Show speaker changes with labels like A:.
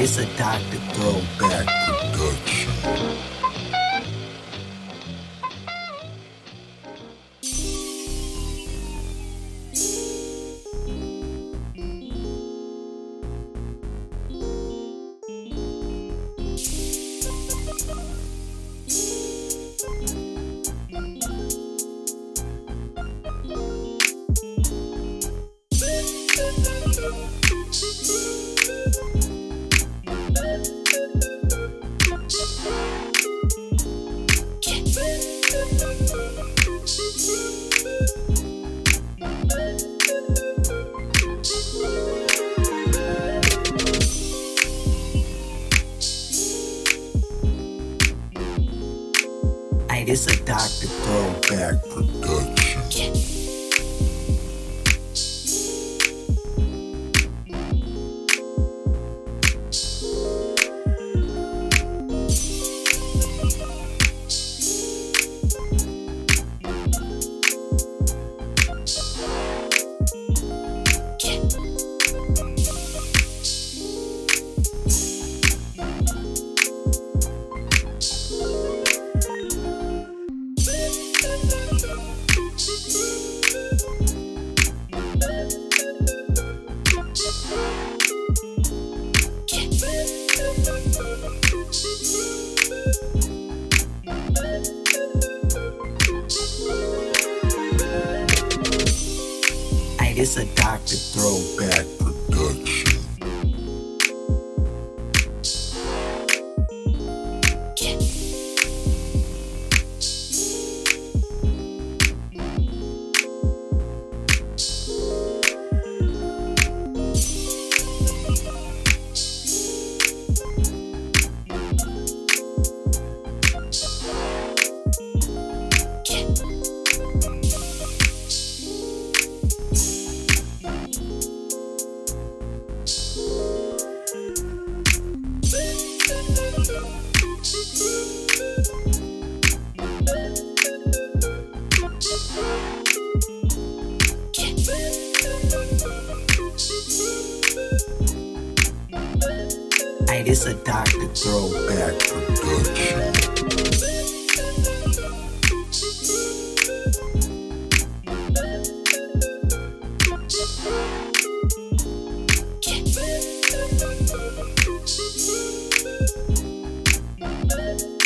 A: It's a Dr. Throwback production. It's a Dr. Throwback production. It's a Dr. Throwback production. Hey, this a Dr. Throwback production. Thank